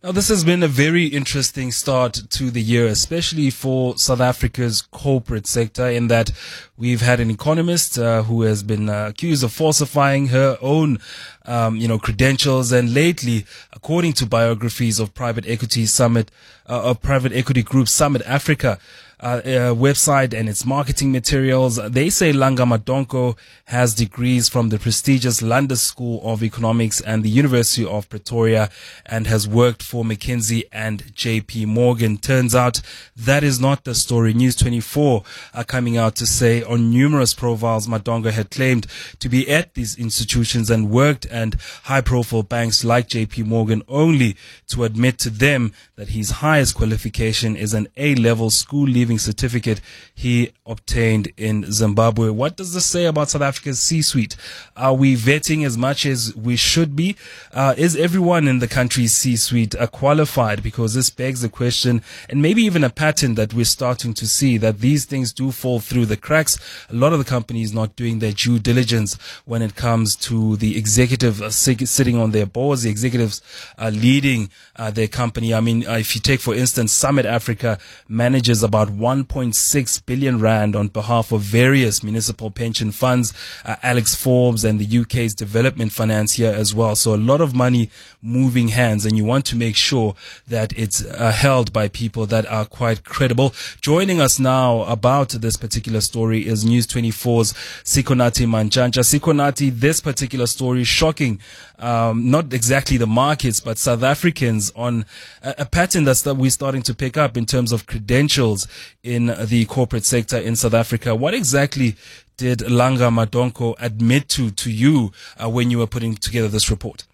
Now, this has been a very interesting start to the year, especially for South Africa's corporate sector, in that we've had an economist uh, who has been uh, accused of falsifying her own, um, you know, credentials. And lately, according to biographies of private equity summit, uh, of private equity group Summit Africa, uh, uh, website and its marketing materials. They say Langa Madonko has degrees from the prestigious London School of Economics and the University of Pretoria and has worked for McKinsey and JP Morgan. Turns out that is not the story. News 24 are coming out to say on numerous profiles Madonko had claimed to be at these institutions and worked at high profile banks like JP Morgan only to admit to them that his highest qualification is an A level school leaving leaving certificate he obtained in Zimbabwe. What does this say about South Africa's C-suite? Are we vetting as much as we should be? Uh, is everyone in the country's C-suite uh, qualified? Because this begs the question, and maybe even a pattern that we're starting to see that these things do fall through the cracks. A lot of the companies not doing their due diligence when it comes to the executive uh, sitting on their boards, the executives uh, leading their company. I mean, if you take, for instance, Summit Africa manages about 1.6 billion rand on behalf of various municipal pension funds, uh, Alex Forbes and the UK's development financier as well. So a lot of money moving hands and you want to make sure that it's uh, held by people that are quite credible. Joining us now about this particular story is News 24's Sikonathi Mantshantsha. Sikonathi, this particular story shocking, um, not exactly the markets, but South Africans on a, a pattern that's that we're starting to pick up in terms of credentials in the corporate sector in South Africa. What exactly did Langa Madonko admit to to you uh, when you were putting together this report?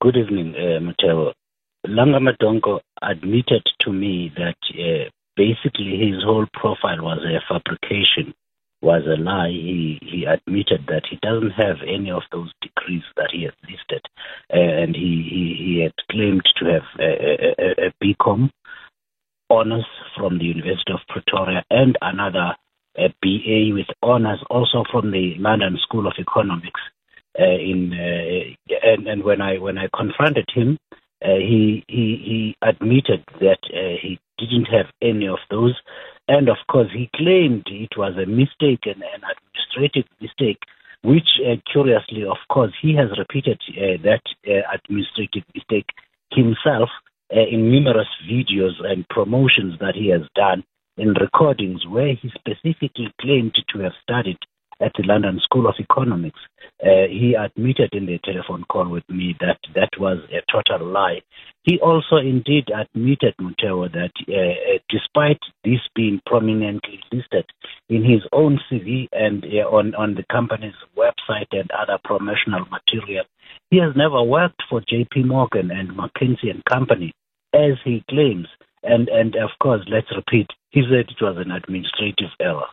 Good evening, uh, Mateo. Langa Madonko admitted to me that uh, basically his whole profile was a fabrication, was a lie. He he admitted that he doesn't have any of those degrees that he has listed, uh, and he, he, he had claimed to have a, a, a BCom honors from the University of Pretoria and another a BA with honors also from the London School of Economics. Uh, in uh, and, and when I when I confronted him, uh, he he he admitted that uh, he didn't have any of those, and of course he claimed it was a mistake and an administrative mistake, which uh, curiously, of course, he has repeated uh, that administrative mistake himself uh, in numerous videos and promotions that he has done in recordings where he specifically claimed to have studied at the London School of Economics. Uh, he admitted in the telephone call with me that that was a total lie. He also indeed admitted, Muteo, that uh, uh despite this being prominently listed in his own CV and uh, on, on the company's website and other promotional material, he has never worked for JP Morgan and McKinsey and Company as he claims. And, and of course, let's repeat, he said it was an administrative error.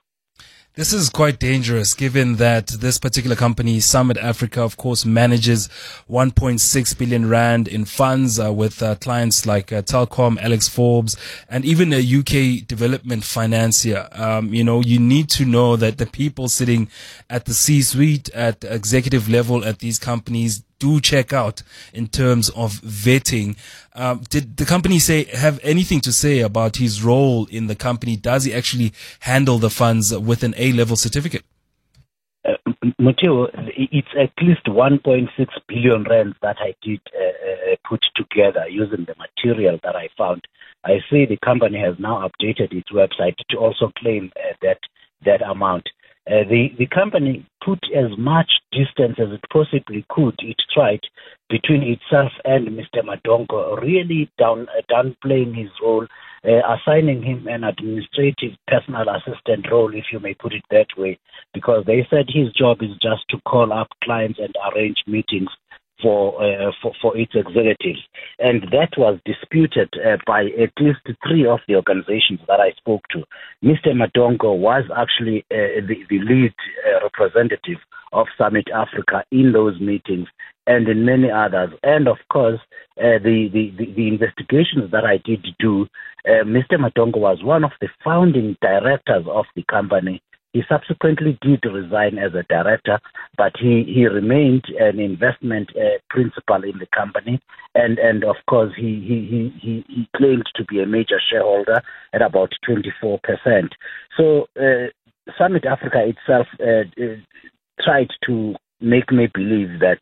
This is quite dangerous given that this particular company, Summit Africa, of course, manages 1.6 billion rand in funds uh, with uh, clients like uh, Telkom, Alex Forbes, and even a UK development financier. Um, you know, you need to know that the people sitting at the C-suite, at executive level at these companies do check out in terms of vetting. Um, did the company say have anything to say about his role in the company? Does he actually handle the funds with an A level certificate? Uh, it's at least 1.6 billion rand that I did uh, uh, put together using the material that I found. I see the company has now updated its website to also claim uh, that that amount. Uh, the, the company put as much distance as it possibly could, it tried, between itself and Mr. Madonko, really down, downplaying his role, uh, assigning him an administrative personal assistant role, if you may put it that way, because they said his job is just to call up clients and arrange meetings for, uh, for, for its executives. And that was disputed uh, by at least three of the organizations that I spoke to. Mr. Madonko was actually uh, the, the, lead uh, representative of Summit Africa in those meetings and in many others. And of course, uh, the, the, the, the, investigations that I did do, uh, Mr. Madonko was one of the founding directors of the company He subsequently did resign as a director, but he, he remained an investment uh, principal in the company, and, and of course he, he, he, he claimed to be a major shareholder at about 24%. So uh, Summit Africa itself uh, uh tried to make me believe that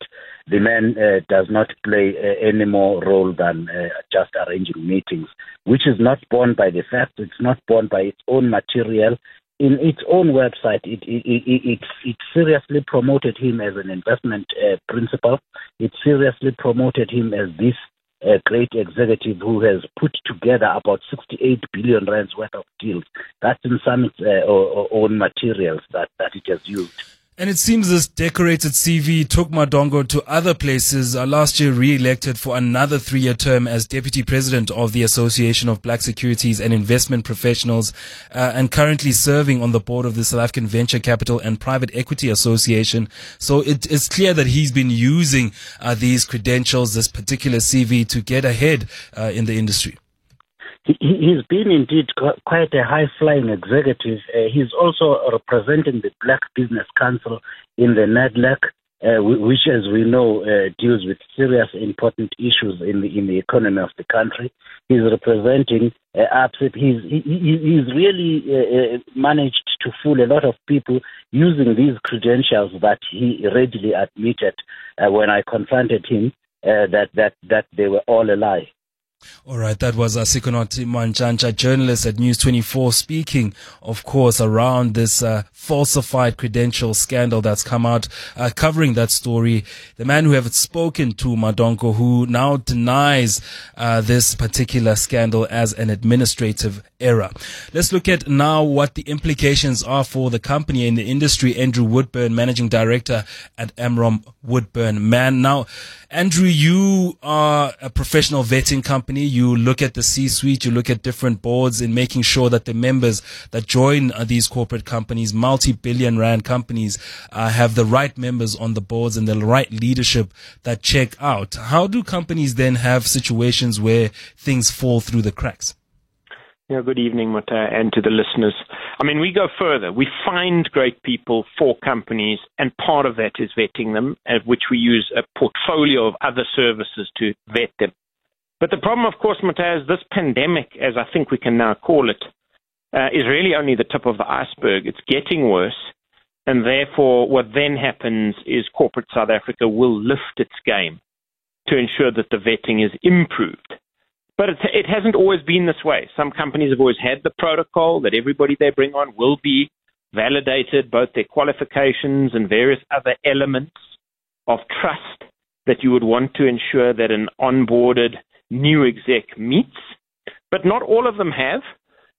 the man uh, does not play uh, any more role than uh, just arranging meetings, which is not borne by the fact, it's not borne by its own material. In its own website, it, it, it, it, seriously promoted him as an investment uh, principal. It seriously promoted him as this uh, great executive who has put together about 68 billion rands worth of deals. That's in some uh, own materials that, that it has used. And it seems this decorated CV took Madonko to other places. Uh, last year, re-elected for another three-year term as deputy president of the Association of Black Securities and Investment Professionals, uh, and currently serving on the board of the South African Venture Capital and Private Equity Association. So it is clear that he's been using uh, these credentials, this particular CV, to get ahead uh, in the industry he, has been indeed quite a high flying executive. Uh, he's also representing the Black Business Council in the NEDLAC, uh, which, as we know, uh, deals with serious important issues in the in the economy of the country. He's representing uh, ABSIP. He's he, he's really uh, uh, managed to fool a lot of people using these credentials that he readily admitted uh, when I confronted him that that that they were all a lie. All right, that was Asikonot Mantshantsha, journalist at News 24, speaking, of course, around this uh, falsified credential scandal that's come out, uh, covering that story. The man who have spoken to Madonko, who now denies uh, this particular scandal as an administrative error. Let's look at now what the implications are for the company and the industry. Andrew Woodburn, managing director at Amrop Woodburn Mann. Now, Andrew, you are a professional vetting company. You look at the C-suite, you look at different boards in making sure that the members that join uh, these corporate companies, multi-billion rand companies, uh, have the right members on the boards and the right leadership that check out. How do companies then have situations where things fall through the cracks? Yeah, good evening, Mata, and to the listeners. I mean, we go further. We find great people for companies, and part of that is vetting them, at which we use a portfolio of other services to vet them. But the problem, of course, Mata, is this pandemic, as I think we can now call it, uh, is really only the tip of the iceberg. It's getting worse, and therefore, what then happens is corporate South Africa will lift its game to ensure that the vetting is improved. But it hasn't always been this way. Some companies have always had the protocol that everybody they bring on will be validated, both their qualifications and various other elements of trust that you would want to ensure that an onboarded new exec meets. But not all of them have.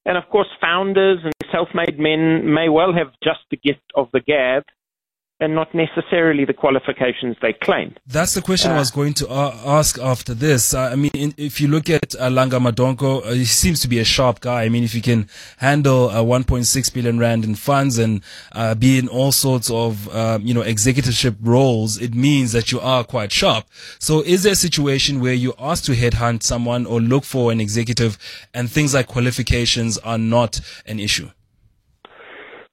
And of course, founders and self made men may well have just the gift of the gab and not necessarily the qualifications they claim. That's the question uh, I was going to uh, ask after this. Uh, I mean, in, if you look at uh, Langa Madonko, uh, he seems to be a sharp guy. I mean, if you can handle uh, 1.6 billion rand in funds and uh, be in all sorts of, you know, executiveship roles, it means that you are quite sharp. So is there a situation where you're asked to headhunt someone or look for an executive and things like qualifications are not an issue?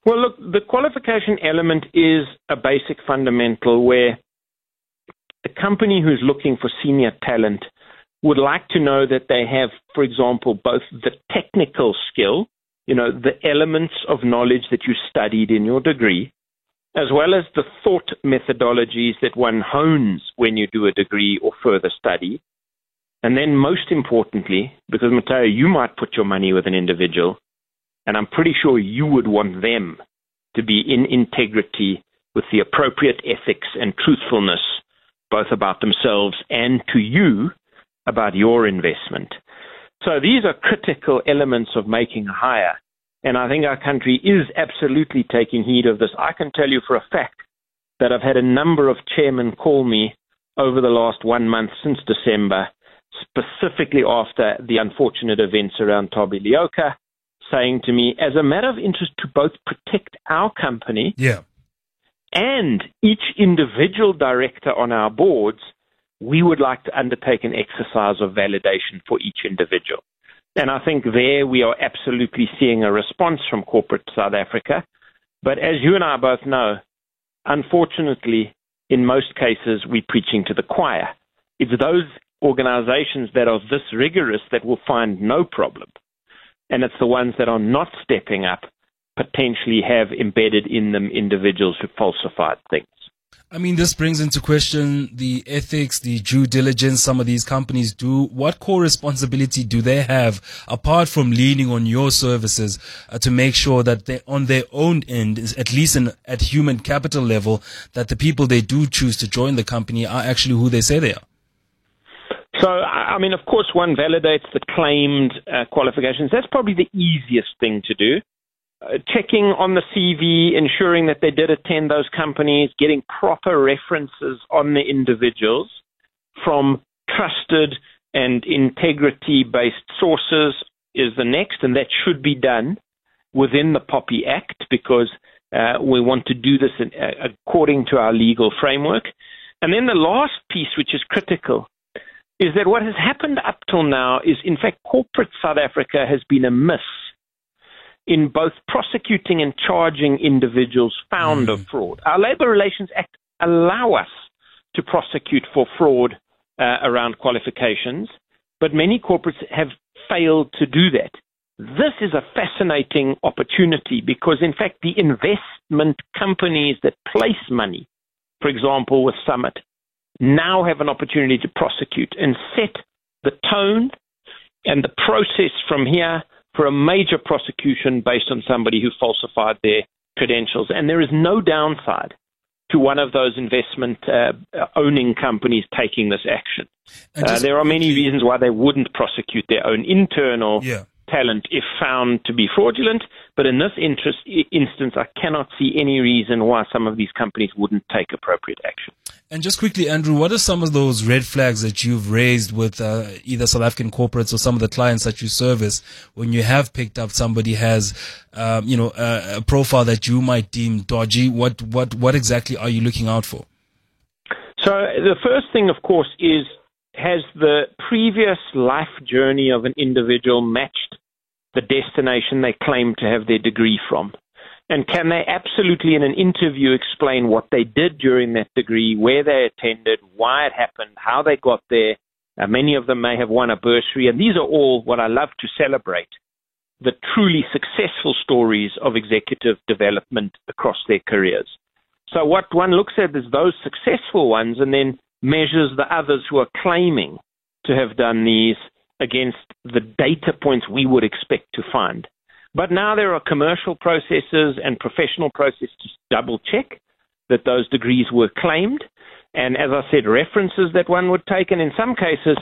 Well, look, the qualification element is a basic fundamental where a company who's looking for senior talent would like to know that they have, for example, both the technical skill, you know, the elements of knowledge that you studied in your degree, as well as the thought methodologies that one hones when you do a degree or further study. And then, most importantly, because Mateo, you might put your money with an individual, and I'm pretty sure you would want them to be in integrity with the appropriate ethics and truthfulness, both about themselves and to you about your investment. So these are critical elements of making a hire. And I think our country is absolutely taking heed of this. I can tell you for a fact that I've had a number of chairmen call me over the last one month since December, specifically after the unfortunate events around Thabi Leoka, saying to me, as a matter of interest to both protect our company yeah. and each individual director on our boards, we would like to undertake an exercise of validation for each individual. And I think there we are absolutely seeing a response from corporate South Africa. But as you and I both know, unfortunately, in most cases, we're preaching to the choir. It's those organizations that are this rigorous that will find no problem. And it's the ones that are not stepping up potentially have embedded in them individuals who falsified things. I mean, this brings into question the ethics, the due diligence some of these companies do. What core responsibility do they have, apart from leaning on your services, uh, to make sure that they, on their own end, at least in, at human capital level, that the people they do choose to join the company are actually who they say they are? So, I mean, of course, one validates the claimed uh, qualifications. That's probably the easiest thing to do. Uh, checking on the CV, ensuring that they did attend those companies, getting proper references on the individuals from trusted and integrity based sources is the next, and that should be done within the POPI Act because uh, we want to do this in, uh, according to our legal framework. And then the last piece, which is critical, is that what has happened up till now is, in fact, corporate South Africa has been amiss in both prosecuting and charging individuals found mm. of fraud. Our Labour Relations Act allow us to prosecute for fraud uh, around qualifications, but many corporates have failed to do that. This is a fascinating opportunity because, in fact, the investment companies that place money, for example, with Summit, now have an opportunity to prosecute and set the tone and the process from here for a major prosecution based on somebody who falsified their credentials. And there is no downside to one of those investment uh, owning companies taking this action. Uh, there are many reasons why they wouldn't prosecute their own internal yeah talent if found to be fraudulent. But in this interest, instance, I cannot see any reason why some of these companies wouldn't take appropriate action. And just quickly, Andrew, what are some of those red flags that you've raised with uh, either South African corporates or some of the clients that you service when you have picked up somebody has, um, you know, a, a profile that you might deem dodgy? What what what exactly are you looking out for? So the first thing, of course, is has the previous life journey of an individual matched the destination they claim to have their degree from? And can they absolutely, in an interview, explain what they did during that degree, where they attended, why it happened, how they got there? Uh, many of them may have won a bursary, and these are all what I love to celebrate the truly successful stories of executive development across their careers. So, what one looks at is those successful ones and then measures the others who are claiming to have done these against the data points we would expect to find. But now there are commercial processes and professional processes to double check that those degrees were claimed. And as I said, references that one would take. And in some cases,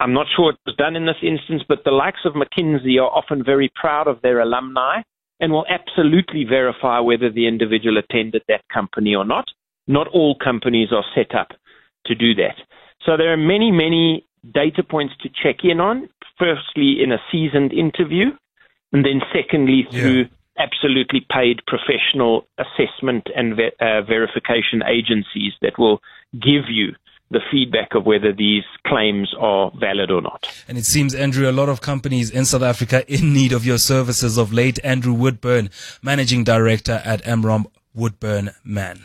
I'm not sure it was done in this instance, but the likes of McKinsey are often very proud of their alumni and will absolutely verify whether the individual attended that company or not. Not all companies are set up to do that. So there are many, many data points to check in on. Firstly, in a seasoned interview, and then secondly, through yeah. absolutely paid professional assessment and ver- uh, verification agencies that will give you the feedback of whether these claims are valid or not. And it seems, Andrew, a lot of companies in South Africa in need of your services of late. Andrew Woodburn, Managing Director at Amrop Woodburn Mann.